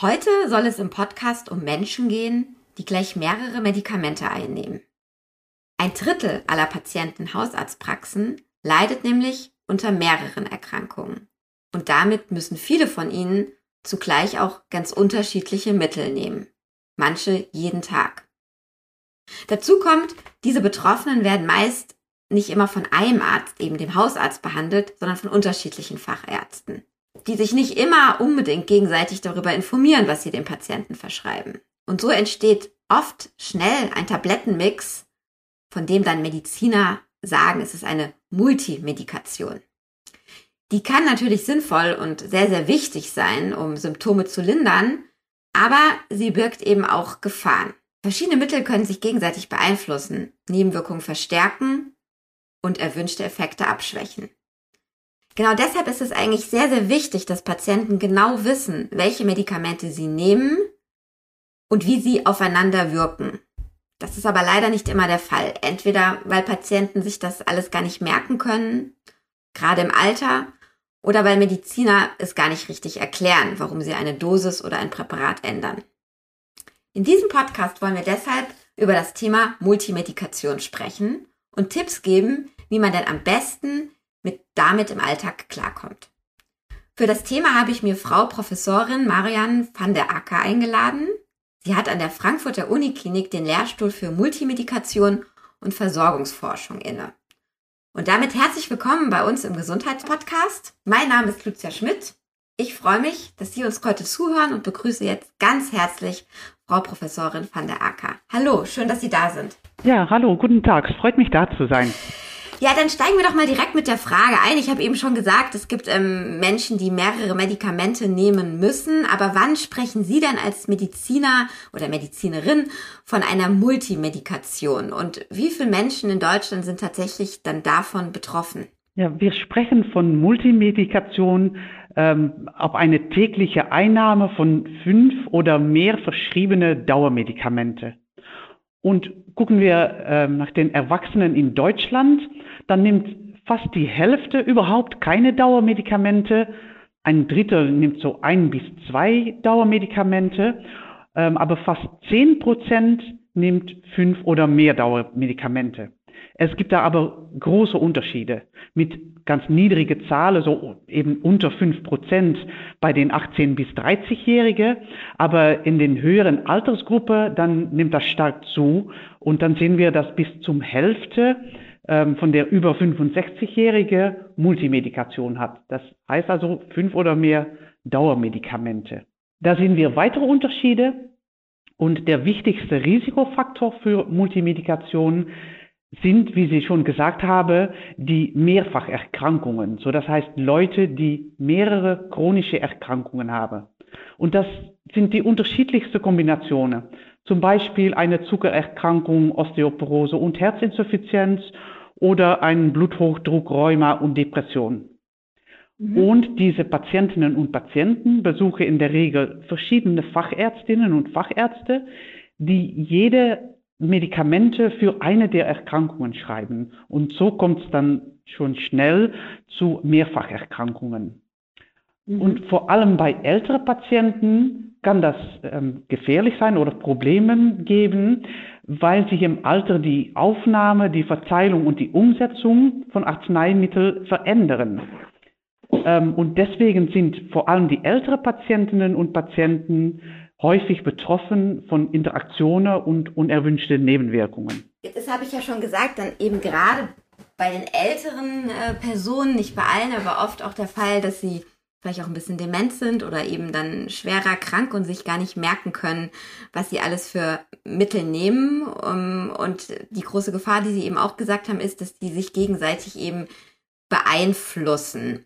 Heute soll es im Podcast um Menschen gehen, die gleich mehrere Medikamente einnehmen. Ein Drittel aller Patienten Hausarztpraxen leidet nämlich unter mehreren Erkrankungen. Und damit müssen viele von ihnen zugleich auch ganz unterschiedliche Mittel nehmen. Manche jeden Tag. Dazu kommt, diese Betroffenen werden meist nicht immer von einem Arzt, eben dem Hausarzt behandelt, sondern von unterschiedlichen Fachärzten die sich nicht immer unbedingt gegenseitig darüber informieren, was sie dem Patienten verschreiben. Und so entsteht oft schnell ein Tablettenmix, von dem dann Mediziner sagen, es ist eine Multimedikation. Die kann natürlich sinnvoll und sehr, sehr wichtig sein, um Symptome zu lindern, aber sie birgt eben auch Gefahren. Verschiedene Mittel können sich gegenseitig beeinflussen, Nebenwirkungen verstärken und erwünschte Effekte abschwächen. Genau deshalb ist es eigentlich sehr, sehr wichtig, dass Patienten genau wissen, welche Medikamente sie nehmen und wie sie aufeinander wirken. Das ist aber leider nicht immer der Fall. Entweder weil Patienten sich das alles gar nicht merken können, gerade im Alter, oder weil Mediziner es gar nicht richtig erklären, warum sie eine Dosis oder ein Präparat ändern. In diesem Podcast wollen wir deshalb über das Thema Multimedikation sprechen und Tipps geben, wie man denn am besten mit damit im Alltag klarkommt. Für das Thema habe ich mir Frau Professorin Marianne van der Acker eingeladen. Sie hat an der Frankfurter Uniklinik den Lehrstuhl für Multimedikation und Versorgungsforschung inne. Und damit herzlich willkommen bei uns im Gesundheitspodcast. Mein Name ist Lucia Schmidt. Ich freue mich, dass Sie uns heute zuhören und begrüße jetzt ganz herzlich Frau Professorin van der Acker. Hallo, schön, dass Sie da sind. Ja, hallo, guten Tag. Es freut mich, da zu sein. Ja, dann steigen wir doch mal direkt mit der Frage ein. Ich habe eben schon gesagt, es gibt ähm, Menschen, die mehrere Medikamente nehmen müssen. Aber wann sprechen Sie denn als Mediziner oder Medizinerin von einer Multimedikation? Und wie viele Menschen in Deutschland sind tatsächlich dann davon betroffen? Ja, wir sprechen von Multimedikation ähm, auf eine tägliche Einnahme von fünf oder mehr verschriebene Dauermedikamente. Und gucken wir ähm, nach den Erwachsenen in Deutschland, dann nimmt fast die Hälfte überhaupt keine Dauermedikamente. Ein Drittel nimmt so ein bis zwei Dauermedikamente, ähm, aber fast zehn Prozent nimmt fünf oder mehr Dauermedikamente. Es gibt da aber große Unterschiede mit ganz niedrige Zahlen, so eben unter fünf Prozent bei den 18 bis 30-Jährige, aber in den höheren Altersgruppe, dann nimmt das stark zu und dann sehen wir, dass bis zum Hälfte ähm, von der über 65-Jährige Multimedikation hat. Das heißt also fünf oder mehr Dauermedikamente. Da sehen wir weitere Unterschiede und der wichtigste Risikofaktor für Multimedikation sind, wie Sie schon gesagt haben, die Mehrfacherkrankungen. So, das heißt Leute, die mehrere chronische Erkrankungen haben. Und das sind die unterschiedlichsten Kombinationen. Zum Beispiel eine Zuckererkrankung, Osteoporose und Herzinsuffizienz oder ein Bluthochdruck, Rheuma und Depression. Mhm. Und diese Patientinnen und Patienten besuchen in der Regel verschiedene Fachärztinnen und Fachärzte, die jede Medikamente für eine der Erkrankungen schreiben. Und so kommt es dann schon schnell zu Mehrfacherkrankungen. Mhm. Und vor allem bei älteren Patienten kann das ähm, gefährlich sein oder Probleme geben, weil sich im Alter die Aufnahme, die Verteilung und die Umsetzung von Arzneimitteln verändern. Ähm, und deswegen sind vor allem die älteren Patientinnen und Patienten häufig betroffen von Interaktionen und unerwünschten Nebenwirkungen. Das habe ich ja schon gesagt, dann eben gerade bei den älteren äh, Personen, nicht bei allen, aber oft auch der Fall, dass sie vielleicht auch ein bisschen dement sind oder eben dann schwerer krank und sich gar nicht merken können, was sie alles für Mittel nehmen. Um, und die große Gefahr, die Sie eben auch gesagt haben, ist, dass die sich gegenseitig eben beeinflussen.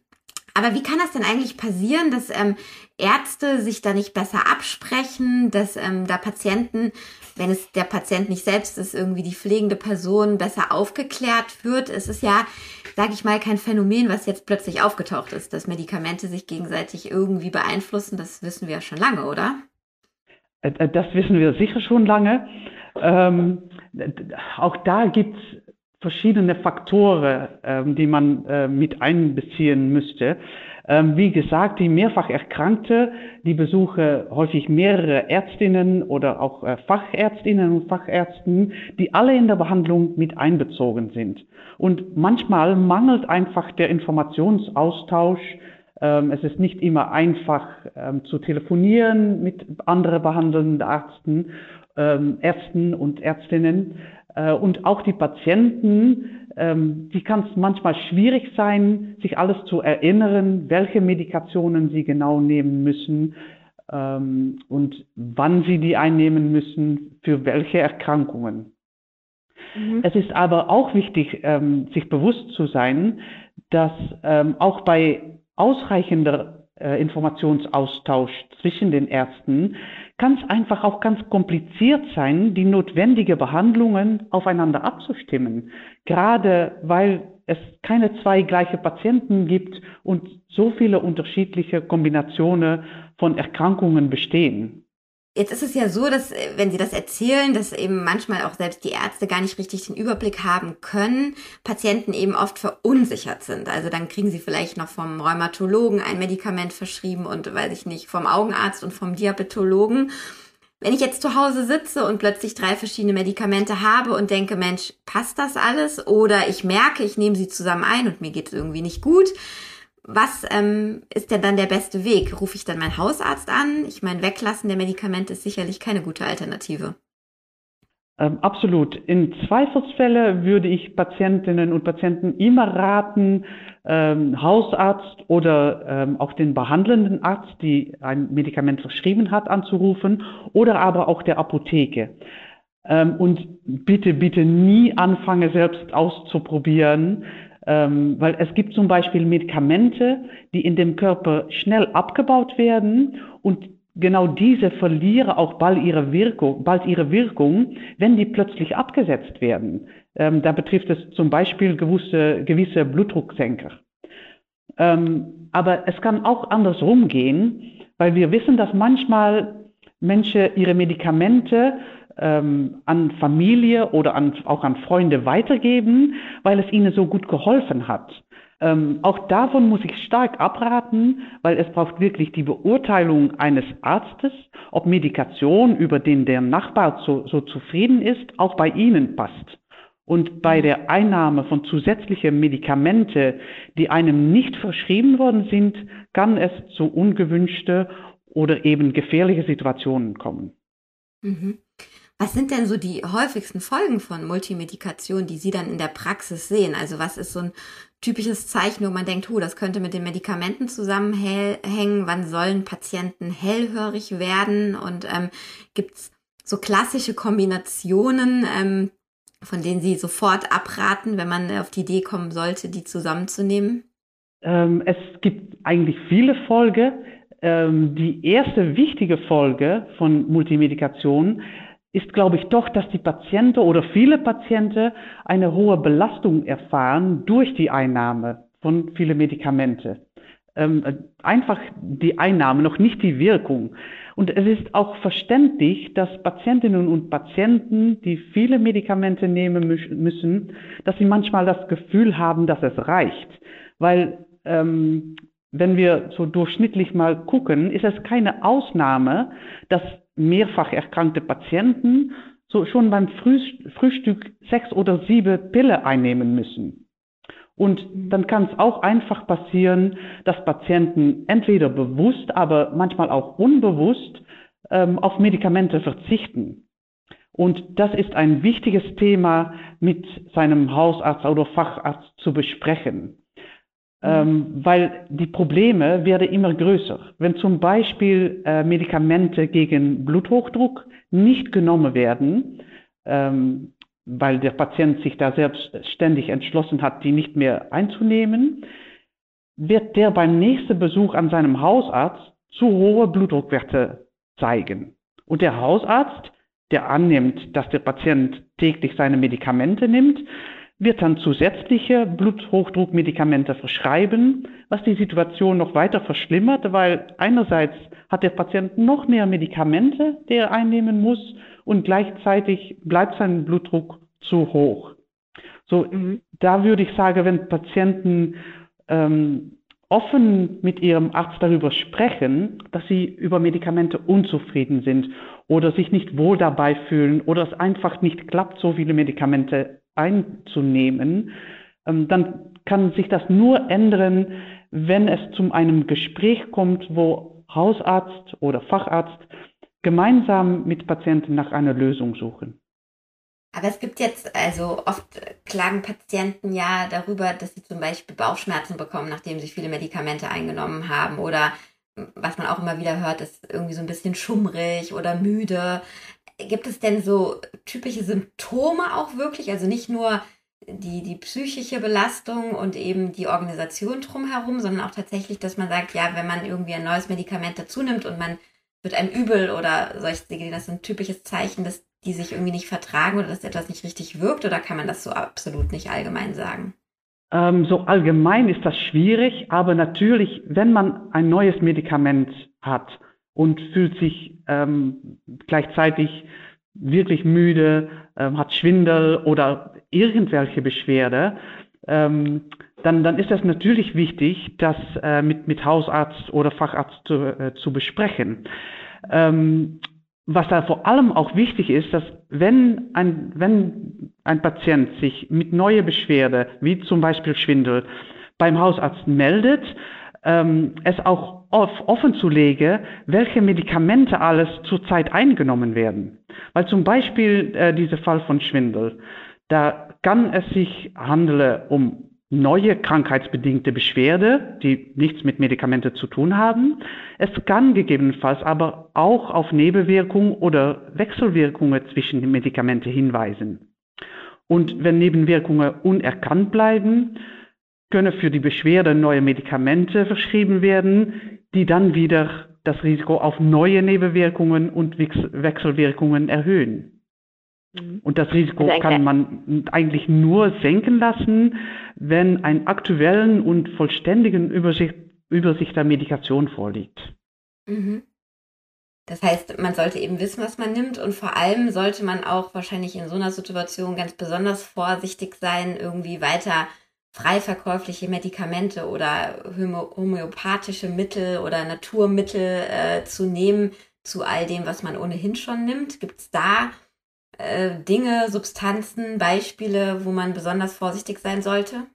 Aber wie kann das denn eigentlich passieren, dass ähm, Ärzte sich da nicht besser absprechen, dass ähm, da Patienten, wenn es der Patient nicht selbst ist, irgendwie die pflegende Person besser aufgeklärt wird? Es ist ja, sage ich mal, kein Phänomen, was jetzt plötzlich aufgetaucht ist, dass Medikamente sich gegenseitig irgendwie beeinflussen. Das wissen wir ja schon lange, oder? Äh, äh, das wissen wir sicher schon lange. Ähm, auch da gibt es verschiedene Faktoren, ähm, die man äh, mit einbeziehen müsste. Ähm, wie gesagt, die mehrfach Erkrankte, die besuchen häufig mehrere Ärztinnen oder auch äh, Fachärztinnen und Fachärzten, die alle in der Behandlung mit einbezogen sind. Und manchmal mangelt einfach der Informationsaustausch. Ähm, es ist nicht immer einfach ähm, zu telefonieren mit anderen behandelnden Ärzten, ähm, Ärzten und Ärztinnen. Äh, und auch die Patienten, ähm, die kann es manchmal schwierig sein, sich alles zu erinnern, welche Medikationen sie genau nehmen müssen ähm, und wann sie die einnehmen müssen, für welche Erkrankungen. Mhm. Es ist aber auch wichtig, ähm, sich bewusst zu sein, dass auch bei ausreichender äh, Informationsaustausch zwischen den Ärzten kann es einfach auch ganz kompliziert sein, die notwendige Behandlungen aufeinander abzustimmen. Gerade weil es keine zwei gleiche Patienten gibt und so viele unterschiedliche Kombinationen von Erkrankungen bestehen. Jetzt ist es ja so, dass, äh, wenn Sie das erzählen, dass eben manchmal auch selbst die Ärzte gar nicht richtig den Überblick haben können, Patienten eben oft verunsichert sind. Also dann kriegen sie vielleicht noch vom Rheumatologen ein Medikament verschrieben und, weiß ich nicht, vom Augenarzt und vom Diabetologen. Wenn ich jetzt zu Hause sitze und plötzlich drei verschiedene Medikamente habe und denke, Mensch, passt das alles? Oder ich merke, ich nehme sie zusammen ein und mir geht es irgendwie nicht gut, was ähm, ist denn dann der beste Weg? Rufe ich dann meinen Hausarzt an? Ich meine, Weglassen der Medikamente ist sicherlich keine gute Alternative. Ähm, absolut. In Zweifelsfälle würde ich Patientinnen und Patienten immer raten, ähm, Hausarzt oder ähm, auch den behandelnden Arzt, die ein Medikament verschrieben hat, anzurufen oder aber auch der Apotheke. Ähm, und bitte, bitte nie anfangen, selbst auszuprobieren, ähm, weil es gibt zum Beispiel Medikamente, die in dem Körper schnell abgebaut werden und genau diese verlieren auch bald ihre Wirkung, bald ihre Wirkung wenn die plötzlich abgesetzt werden. Ähm, da betrifft es zum Beispiel gewisse, gewisse Blutdrucksenker. Ähm, aber es kann auch andersrum gehen, weil wir wissen, dass manchmal Menschen ihre Medikamente ähm, an Familie oder an, auch an Freunde weitergeben, weil es ihnen so gut geholfen hat. Ähm, auch davon muss ich stark abraten, weil es braucht wirklich die Beurteilung eines Arztes, ob Medikation, über den der Nachbar so, so zufrieden ist, auch bei Ihnen passt. Und bei der Einnahme von zusätzlichen Medikamente, die einem nicht verschrieben worden sind, kann es zu ungewünschte oder eben gefährliche Situationen kommen. Mhm. Was sind denn so die häufigsten Folgen von Multimedikation, die Sie dann in der Praxis sehen? Also was ist so ein typisches Zeichen, wo man denkt, oh, das könnte mit den Medikamenten zusammenhängen? Wann sollen Patienten hellhörig werden? Und ähm, gibt es so klassische Kombinationen, ähm, von denen Sie sofort abraten, wenn man auf die Idee kommen sollte, die zusammenzunehmen? Ähm, es gibt eigentlich viele Folgen. Ähm, die erste wichtige Folge von Multimedikation ist, glaube ich, doch, dass die Patienten oder viele Patienten eine hohe Belastung erfahren durch die Einnahme von vielen Medikamente. Ähm, einfach die Einnahme, noch nicht die Wirkung. Und es ist auch verständlich, dass Patientinnen und Patienten, die viele Medikamente nehmen müssen, dass sie manchmal das Gefühl haben, dass es reicht. Weil ähm, wenn wir so durchschnittlich mal gucken, ist es keine Ausnahme, dass mehrfach erkrankte Patienten so schon beim Frühstück sechs oder sieben Pille einnehmen müssen. Und dann kann es auch einfach passieren, dass Patienten entweder bewusst, aber manchmal auch unbewusst ähm, auf Medikamente verzichten. Und das ist ein wichtiges Thema mit seinem Hausarzt oder Facharzt zu besprechen. Ähm, weil die Probleme werden immer größer. Wenn zum Beispiel äh, Medikamente gegen Bluthochdruck nicht genommen werden, ähm, weil der Patient sich da selbstständig entschlossen hat, die nicht mehr einzunehmen, wird der beim nächsten Besuch an seinem Hausarzt zu hohe Blutdruckwerte zeigen. Und der Hausarzt, der annimmt, dass der Patient täglich seine Medikamente nimmt, wird dann zusätzliche Bluthochdruckmedikamente verschreiben, was die Situation noch weiter verschlimmert, weil einerseits hat der Patient noch mehr Medikamente, die er einnehmen muss, und gleichzeitig bleibt sein Blutdruck zu hoch. So, mhm. da würde ich sagen, wenn Patienten ähm, offen mit ihrem Arzt darüber sprechen, dass sie über Medikamente unzufrieden sind oder sich nicht wohl dabei fühlen oder es einfach nicht klappt, so viele Medikamente einzunehmen, ähm, dann kann sich das nur ändern, wenn es zu einem Gespräch kommt, wo Hausarzt oder Facharzt gemeinsam mit Patienten nach einer Lösung suchen. Aber es gibt jetzt, also oft klagen Patienten ja darüber, dass sie zum Beispiel Bauchschmerzen bekommen, nachdem sie viele Medikamente eingenommen haben oder was man auch immer wieder hört, ist irgendwie so ein bisschen schummrig oder müde. Gibt es denn so typische Symptome auch wirklich? Also nicht nur die, die psychische Belastung und eben die Organisation drumherum, sondern auch tatsächlich, dass man sagt, ja, wenn man irgendwie ein neues Medikament dazu nimmt und man wird einem übel oder solche Dinge, das ist ein typisches Zeichen, dass die sich irgendwie nicht vertragen oder dass etwas nicht richtig wirkt oder kann man das so absolut nicht allgemein sagen? Ähm, so allgemein ist das schwierig, aber natürlich, wenn man ein neues Medikament hat und fühlt sich ähm, gleichzeitig wirklich müde, ähm, hat Schwindel oder irgendwelche Beschwerde, ähm, dann, dann ist es natürlich wichtig, das äh, mit, mit Hausarzt oder Facharzt zu, äh, zu besprechen. Ähm, was da vor allem auch wichtig ist, dass wenn ein, wenn ein Patient sich mit neuer Beschwerde, wie zum Beispiel Schwindel, beim Hausarzt meldet, ähm, es auch offen zu legen, welche Medikamente alles zurzeit eingenommen werden. Weil zum Beispiel äh, dieser Fall von Schwindel, da kann es sich handeln um neue krankheitsbedingte Beschwerde, die nichts mit Medikamente zu tun haben. Es kann gegebenenfalls aber auch auf Nebenwirkungen oder Wechselwirkungen zwischen den Medikamenten hinweisen. Und wenn Nebenwirkungen unerkannt bleiben, können für die Beschwerde neue Medikamente verschrieben werden, die dann wieder das Risiko auf neue Nebenwirkungen und Wechselwirkungen erhöhen. Mhm. Und das Risiko kann man eigentlich nur senken lassen, wenn ein aktuellen und vollständigen Übersicht, Übersicht der Medikation vorliegt. Mhm. Das heißt, man sollte eben wissen, was man nimmt und vor allem sollte man auch wahrscheinlich in so einer Situation ganz besonders vorsichtig sein, irgendwie weiter frei verkäufliche Medikamente oder homöopathische Mittel oder Naturmittel äh, zu nehmen zu all dem, was man ohnehin schon nimmt. Gibt es da äh, Dinge, Substanzen, Beispiele, wo man besonders vorsichtig sein sollte?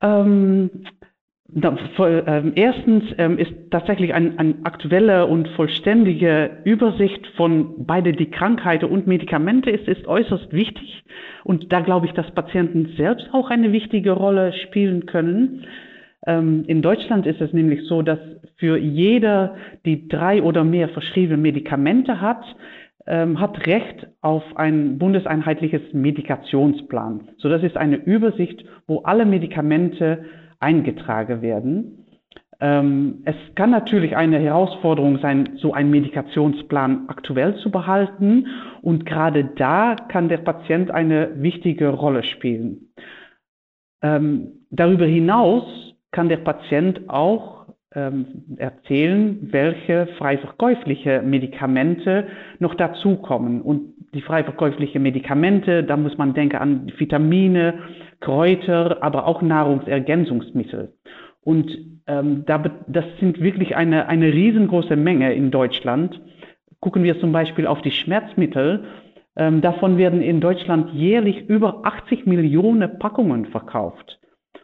Ähm, erstens ähm, ist tatsächlich eine ein aktuelle und vollständige Übersicht von beide die Krankheiten und Medikamente ist, ist äußerst wichtig. Und da glaube ich, dass Patienten selbst auch eine wichtige Rolle spielen können. Ähm, in Deutschland ist es nämlich so, dass für jeder, die drei oder mehr verschriebene Medikamente hat, ähm, hat Recht auf ein bundeseinheitliches Medikationsplan. So, das ist eine Übersicht, wo alle Medikamente eingetragen werden. Ähm, es kann natürlich eine Herausforderung sein, so einen Medikationsplan aktuell zu behalten. Und gerade da kann der Patient eine wichtige Rolle spielen. Ähm, darüber hinaus kann der Patient auch ähm, erzählen, welche frei verkäufliche Medikamente noch dazukommen. Und die frei verkäuflichen Medikamente, da muss man denken an Vitamine, Kräuter, aber auch Nahrungsergänzungsmittel. Und ähm, da, das sind wirklich eine, eine riesengroße Menge in Deutschland. Gucken wir zum Beispiel auf die Schmerzmittel. Ähm, davon werden in Deutschland jährlich über 80 Millionen Packungen verkauft.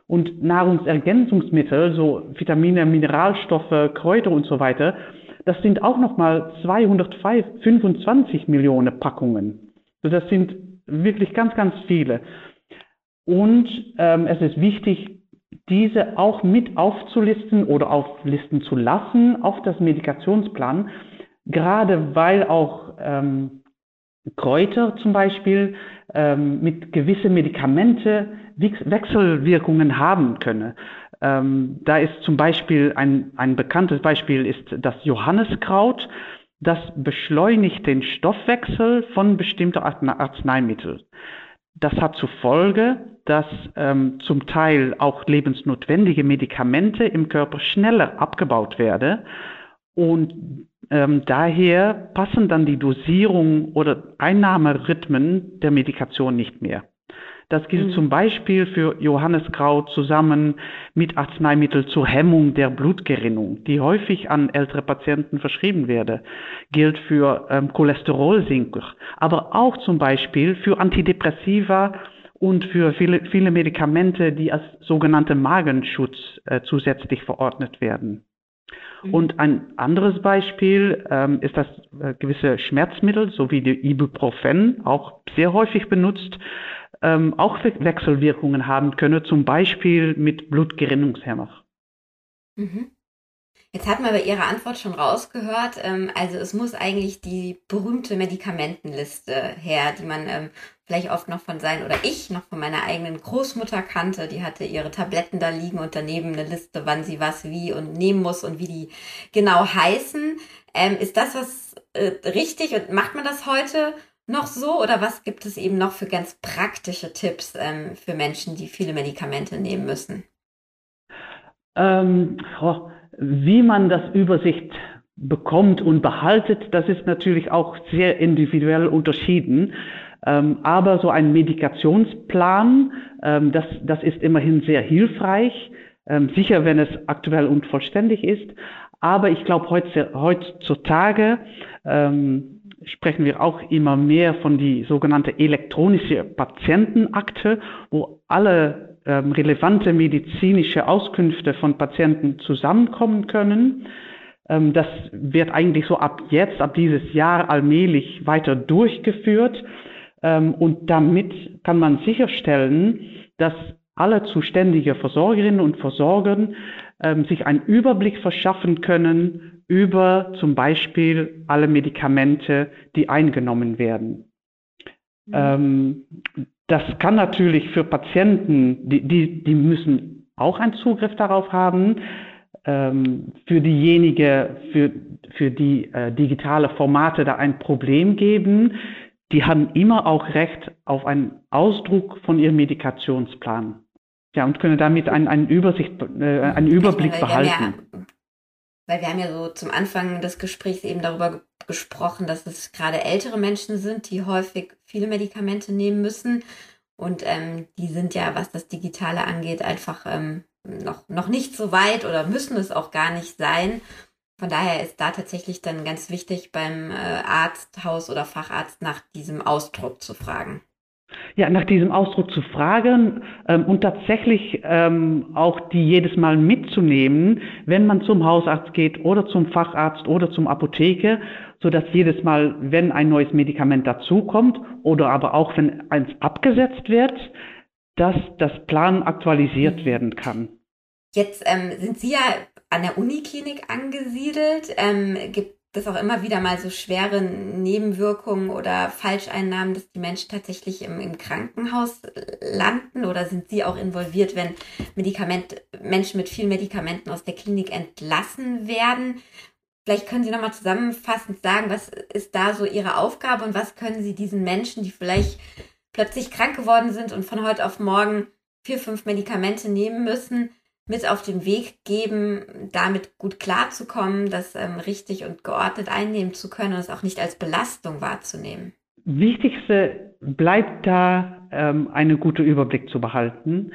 Und Nahrungsergänzungsmittel, so Vitamine, Mineralstoffe, Kräuter und so weiter, das sind auch nochmal 225 Millionen Packungen. Das sind wirklich ganz, ganz viele. Und ähm, es ist wichtig, diese auch mit aufzulisten oder auflisten zu lassen auf das Medikationsplan, gerade weil auch ähm, Kräuter zum Beispiel ähm, mit gewissen Medikamente Wechselwirkungen haben können. Ähm, da ist zum Beispiel ein, ein bekanntes Beispiel ist das Johanneskraut. Das beschleunigt den Stoffwechsel von bestimmten Arzneimitteln. Das hat zur Folge, dass ähm, zum Teil auch lebensnotwendige Medikamente im Körper schneller abgebaut werden. Und Ähm, daher passen dann die Dosierung oder Einnahmerhythmen der Medikation nicht mehr. Das gilt mhm. zum Beispiel für Johanneskraut zusammen mit Arzneimitteln zur Hemmung der Blutgerinnung, die häufig an ältere Patienten verschrieben werde. Gilt für ähm, Cholesterolsenker, aber auch zum Beispiel für Antidepressiva und für viele, viele Medikamente, die als sogenannte Magenschutz äh, zusätzlich verordnet werden. Mhm. Und ein anderes Beispiel ähm, ist das äh, gewisse Schmerzmittel, so wie die Ibuprofen, auch sehr häufig benutzt, ähm, auch Wechselwirkungen haben können, zum Beispiel mit Blutgerinnungshemmer. Mhm. Jetzt hat man bei Ihrer Antwort schon rausgehört, ähm, also es muss eigentlich die berühmte Medikamentenliste her, die man ähm, vielleicht oft noch von sein oder ich noch von meiner eigenen Großmutter kannte. Die hatte ihre Tabletten da liegen und daneben eine Liste, wann sie was wie und nehmen muss und wie die genau heißen. Ähm, ist das was äh, richtig und macht man das heute? Noch so oder was gibt es eben noch für ganz praktische Tipps ähm, für Menschen, die viele Medikamente nehmen müssen? Ähm, oh, wie man das Übersicht bekommt und behaltet, das ist natürlich auch sehr individuell unterschieden. Ähm, aber so ein Medikationsplan, ähm, das, das ist immerhin sehr hilfreich, ähm, sicher wenn es aktuell und vollständig ist. Aber ich glaube heutzutage ähm, sprechen wir auch immer mehr von die sogenannte elektronische Patientenakte, wo alle ähm, relevante medizinische Auskünfte von Patienten zusammenkommen können. Ähm, das wird eigentlich so ab jetzt, ab dieses Jahr allmählich weiter durchgeführt. Ähm, und damit kann man sicherstellen, dass alle zuständige Versorgerinnen und Versorger ähm, sich einen Überblick verschaffen können über zum Beispiel alle Medikamente, die eingenommen werden. Mhm. Ähm, das kann natürlich für Patienten, die, die, die müssen auch einen Zugriff darauf haben. Ähm, für diejenige, für, für die äh, digitale Formate da ein Problem geben, die haben immer auch Recht auf einen Ausdruck von ihrem Medikationsplan. Ja, und können damit einen, einen, Übersicht, äh, einen Überblick behalten. Weil wir haben ja so zum Anfang des Gesprächs eben darüber gesprochen, dass es gerade ältere Menschen sind, die häufig viele Medikamente nehmen müssen. Und ähm, die sind ja, was das Digitale angeht, einfach ähm, noch, noch nicht so weit oder müssen es auch gar nicht sein. Von daher ist da tatsächlich dann ganz wichtig, beim äh, Arzthaus oder Facharzt nach diesem Ausdruck zu fragen. Ja, nach diesem Ausdruck zu fragen ähm, und tatsächlich ähm, auch die jedes Mal mitzunehmen, wenn man zum Hausarzt geht oder zum Facharzt oder zum Apotheke, so dass jedes Mal, wenn ein neues Medikament dazukommt oder aber auch wenn eins abgesetzt wird, dass das Plan aktualisiert werden kann. Jetzt ähm, sind Sie ja an der Uniklinik angesiedelt. Ähm, gibt das auch immer wieder mal so schwere Nebenwirkungen oder Falscheinnahmen, dass die Menschen tatsächlich im, im Krankenhaus landen oder sind sie auch involviert, wenn Medikament, Menschen mit vielen Medikamenten aus der Klinik entlassen werden? Vielleicht können Sie nochmal zusammenfassend sagen, was ist da so Ihre Aufgabe und was können Sie diesen Menschen, die vielleicht plötzlich krank geworden sind und von heute auf morgen vier, fünf Medikamente nehmen müssen, mit auf den Weg geben, damit gut klarzukommen, das ähm, richtig und geordnet einnehmen zu können und es auch nicht als Belastung wahrzunehmen? Wichtigste bleibt da, ähm, einen guten Überblick zu behalten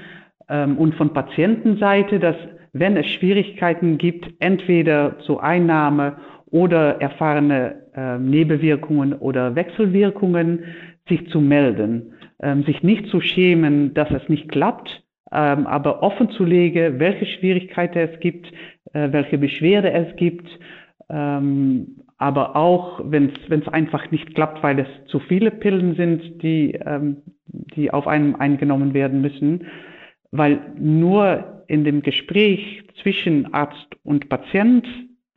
ähm, und von Patientenseite, dass wenn es Schwierigkeiten gibt, entweder zur Einnahme oder erfahrene äh, Nebenwirkungen oder Wechselwirkungen, sich zu melden, ähm, sich nicht zu schämen, dass es nicht klappt, ähm, aber offen zu legen, welche Schwierigkeiten es gibt, äh, welche Beschwerde es gibt, ähm, aber auch, wenn es einfach nicht klappt, weil es zu viele Pillen sind, die, ähm, die auf einem eingenommen werden müssen, weil nur in dem Gespräch zwischen Arzt und Patient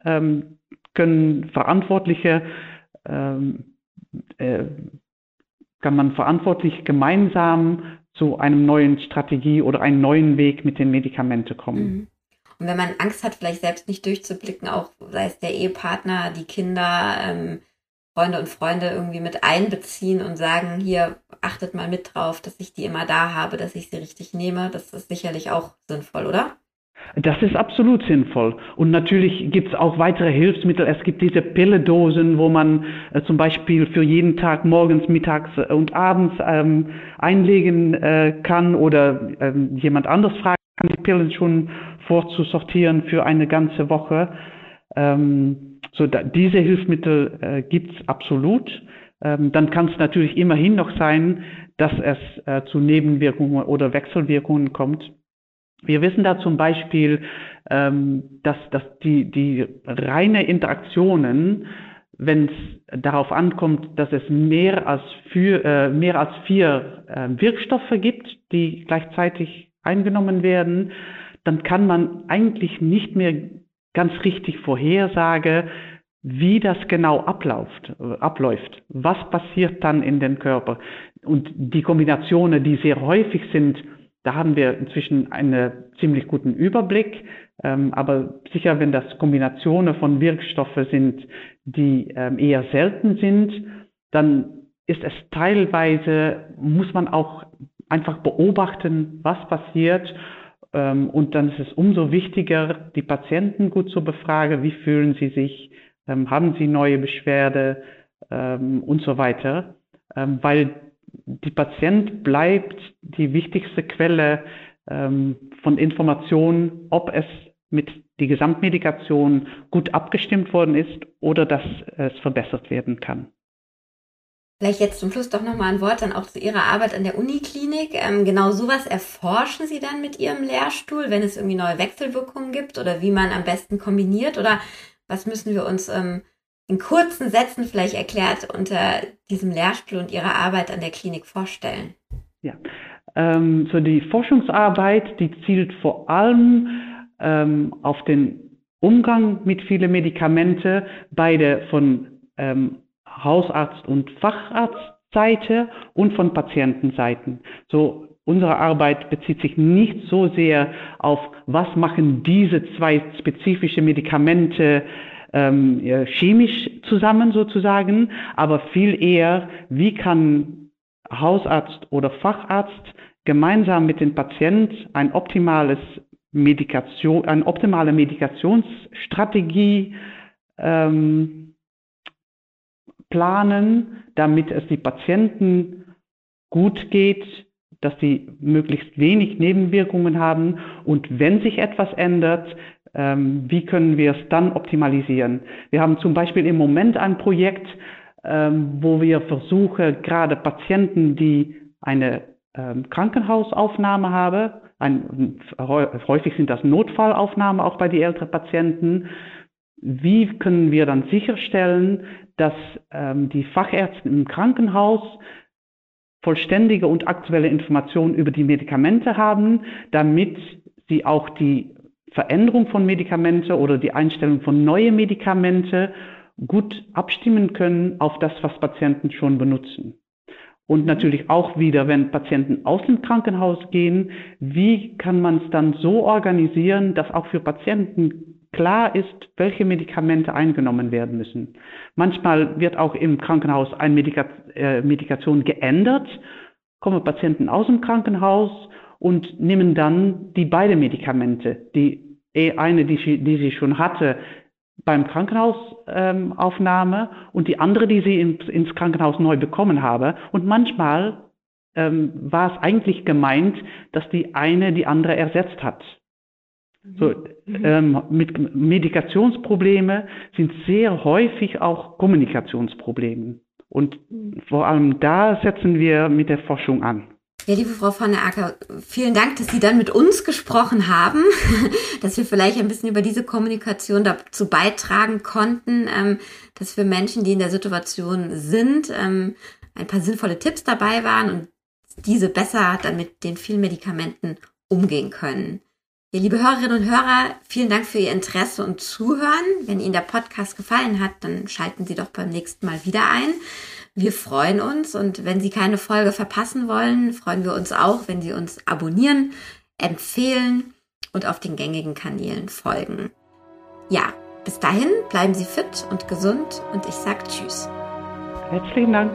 ähm, können Verantwortliche ähm, äh, kann man verantwortlich gemeinsam zu einem neuen Strategie oder einen neuen Weg mit den Medikamenten kommen. Mhm. Und wenn man Angst hat, vielleicht selbst nicht durchzublicken, auch sei es der Ehepartner, die Kinder, ähm, Freunde und Freunde irgendwie mit einbeziehen und sagen, hier achtet mal mit drauf, dass ich die immer da habe, dass ich sie richtig nehme, das ist sicherlich auch sinnvoll, oder? Das ist absolut sinnvoll. Und natürlich gibt es auch weitere Hilfsmittel. Es gibt diese Pilledosen, wo man äh, zum Beispiel für jeden Tag morgens, mittags äh, und abends ähm, einlegen äh, kann oder ähm, jemand anders fragen kann, die Pillen schon vorzusortieren für eine ganze Woche. Ähm, so da, diese Hilfsmittel äh, gibt es absolut. Ähm, dann kann es natürlich immerhin noch sein, dass es äh, zu Nebenwirkungen oder Wechselwirkungen kommt. Wir wissen da zum Beispiel, ähm, dass, dass die, die reine Interaktionen, wenn es darauf ankommt, dass es mehr als, für, äh, mehr als vier äh, Wirkstoffe gibt, die gleichzeitig eingenommen werden, dann kann man eigentlich nicht mehr ganz richtig vorhersagen, wie das genau abläuft, abläuft. Was passiert dann in den Körper? Und die Kombinationen, die sehr häufig sind, da haben wir inzwischen einen ziemlich guten Überblick. Ähm, aber sicher, wenn das Kombinationen von Wirkstoffen sind, die ähm, eher selten sind, dann ist es teilweise, muss man auch einfach beobachten, was passiert. Ähm, und dann ist es umso wichtiger, die Patienten gut zu befragen, wie fühlen sie sich, haben sie neue Beschwerde und so weiter, weil die Patient bleibt die wichtigste Quelle ähm, von Informationen, ob es mit die Gesamtmedikation gut abgestimmt worden ist oder dass es verbessert werden kann. Vielleicht jetzt zum Schluss doch nochmal ein Wort dann auch zu Ihrer Arbeit an der Uniklinik. Ähm, genau sowas erforschen Sie dann mit Ihrem Lehrstuhl, wenn es irgendwie neue Wechselwirkungen gibt oder wie man am besten kombiniert oder was müssen wir uns ähm, in kurzen Sätzen vielleicht erklärt unter diesem Lehrstuhl und Ihrer Arbeit an der Klinik vorstellen? Ja, ähm, so die Forschungsarbeit, die zielt vor allem ähm, auf den Umgang mit vielen Medikamente, beide von ähm, Hausarzt- und Facharztseite und von Patientenseiten. So unsere Arbeit bezieht sich nicht so sehr auf, was machen diese zwei spezifische Medikamente ähm, chemisch zusammen sozusagen, aber viel eher, wie kann Hausarzt oder Facharzt gemeinsam mit dem Patient ein optimales Medikation, eine optimale Medikationsstrategie ähm, planen, damit es die Patienten gut geht, dass sie möglichst wenig Nebenwirkungen haben. Und wenn sich etwas ändert, ähm, wie können wir es dann optimalisieren? Wir haben zum Beispiel im Moment ein Projekt, ähm, wo wir versuchen, gerade Patienten, die eine ähm, Krankenhausaufnahme haben, ein, häufig sind das Notfallaufnahmen auch bei den älteren Patienten, wie können wir dann sicherstellen, dass ähm, die Fachärzte im Krankenhaus vollständige und aktuelle Informationen über die Medikamente haben, damit sie auch die Veränderung von Medikamente oder die Einstellung von neuen Medikamente gut abstimmen können auf das, was Patienten schon benutzen. Und natürlich auch wieder, wenn Patienten aus dem Krankenhaus gehen, wie kann man es dann so organisieren, dass auch für Patienten klar ist, welche Medikamente eingenommen werden müssen. Manchmal wird auch im Krankenhaus eine Medika äh, Medikation geändert, kommen Patienten aus dem Krankenhaus und nehmen dann die beiden Medikamente, die eh, eine, die sie, die sie schon hatte beim Krankenhausaufnahme ähm, und die andere, die sie ins, ins Krankenhaus neu bekommen habe. Und manchmal ähm, war es eigentlich gemeint, dass die eine die andere ersetzt hat. So, mhm. ähm, mit Medikationsprobleme sind sehr häufig auch Kommunikationsprobleme. Und mhm. vor allem da setzen wir mit der Forschung an. Ja, liebe Frau von der Acker, vielen Dank, dass Sie dann mit uns gesprochen haben, dass wir vielleicht ein bisschen über diese Kommunikation dazu beitragen konnten, ähm, dass für Menschen, die in der Situation sind, ähm, ein paar sinnvolle Tipps dabei waren und diese besser dann mit den vielen Medikamenten umgehen können. Ja, liebe Hörerinnen und Hörer, vielen Dank für Ihr Interesse und Zuhören. Wenn Ihnen der Podcast gefallen hat, dann schalten Sie doch beim nächsten Mal wieder ein. Wir freuen uns und wenn Sie keine Folge verpassen wollen, freuen wir uns auch, wenn Sie uns abonnieren, empfehlen und auf den gängigen Kanälen folgen. Ja, bis dahin bleiben Sie fit und gesund und ich sage Tschüss. Herzlichen Dank.